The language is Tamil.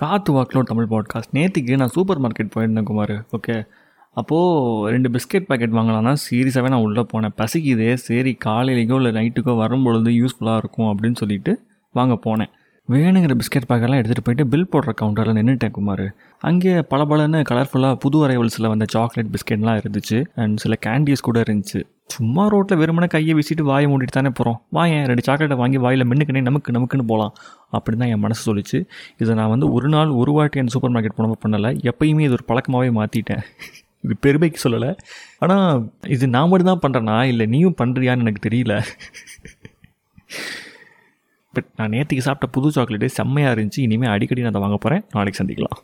காத்து வாக்கில் தமிழ் பாட்காஸ்ட் நேற்றுக்கு நான் சூப்பர் மார்க்கெட் போயிருந்தேன் குமார். ஓகே அப்போது ரெண்டு பிஸ்கெட் பாக்கெட் வாங்கலாம்னா சீரியஸாகவே நான் உள்ளே போனேன். பசிக்குதே சரி காலையிலேக்கோ இல்லை நைட்டுக்கோ வரும்பொழுது யூஸ்ஃபுல்லாக இருக்கும் அப்படின்னு சொல்லிட்டு வாங்க போனேன். வேணுங்கிற பிஸ்கெட் பேக்கெட்லாம் எடுத்துகிட்டு போயிட்டு பில் போடுற கவுண்டரில் நின்றுட்டேன் குமார். அங்கே பளபளன்னு கலர்ஃபுல்லாக புது அரைவல்ஸில் வந்த சாக்லேட் பிஸ்கெட்லாம் இருந்துச்சு. அண்ட் சில கேண்டீஸ் கூட இருந்துச்சு. சும்மா ரோட்டில் வெறுமனே கையை வீசிட்டு வாயை மூடிட்டு தானே போகிறோம் வாயேன் ரெண்டு சாக்லேட்டை வாங்கி வாயில் மின்னுக்கினே நமக்கு நமக்குன்னு போகலாம் அப்படின்னு தான் என் மனசு சொல்லிச்சு. இதை நான் வந்து ஒரு நாள் ஒரு வாட்டி அந்த சூப்பர் மார்க்கெட் போனப்போ பண்ணலை. எப்பயுமே இது ஒரு பழக்கமாகவே மாற்றிட்டேன் இது பெருமைக்கு சொல்லலை. ஆனால் இது நான் மட்டும் தான் பண்ணுறேனா இல்லை நீயும் பண்ணுறியான்னு எனக்கு தெரியல. பட் நான் நேற்றுக்கு சாப்பிட்ட புது சாக்லேட்டு செம்மையாக இருந்துச்சு. இனிமேல் அடிக்கடி நான் அதை வாங்க போகிறேன் நாளைக்கு சந்திக்கலாம்.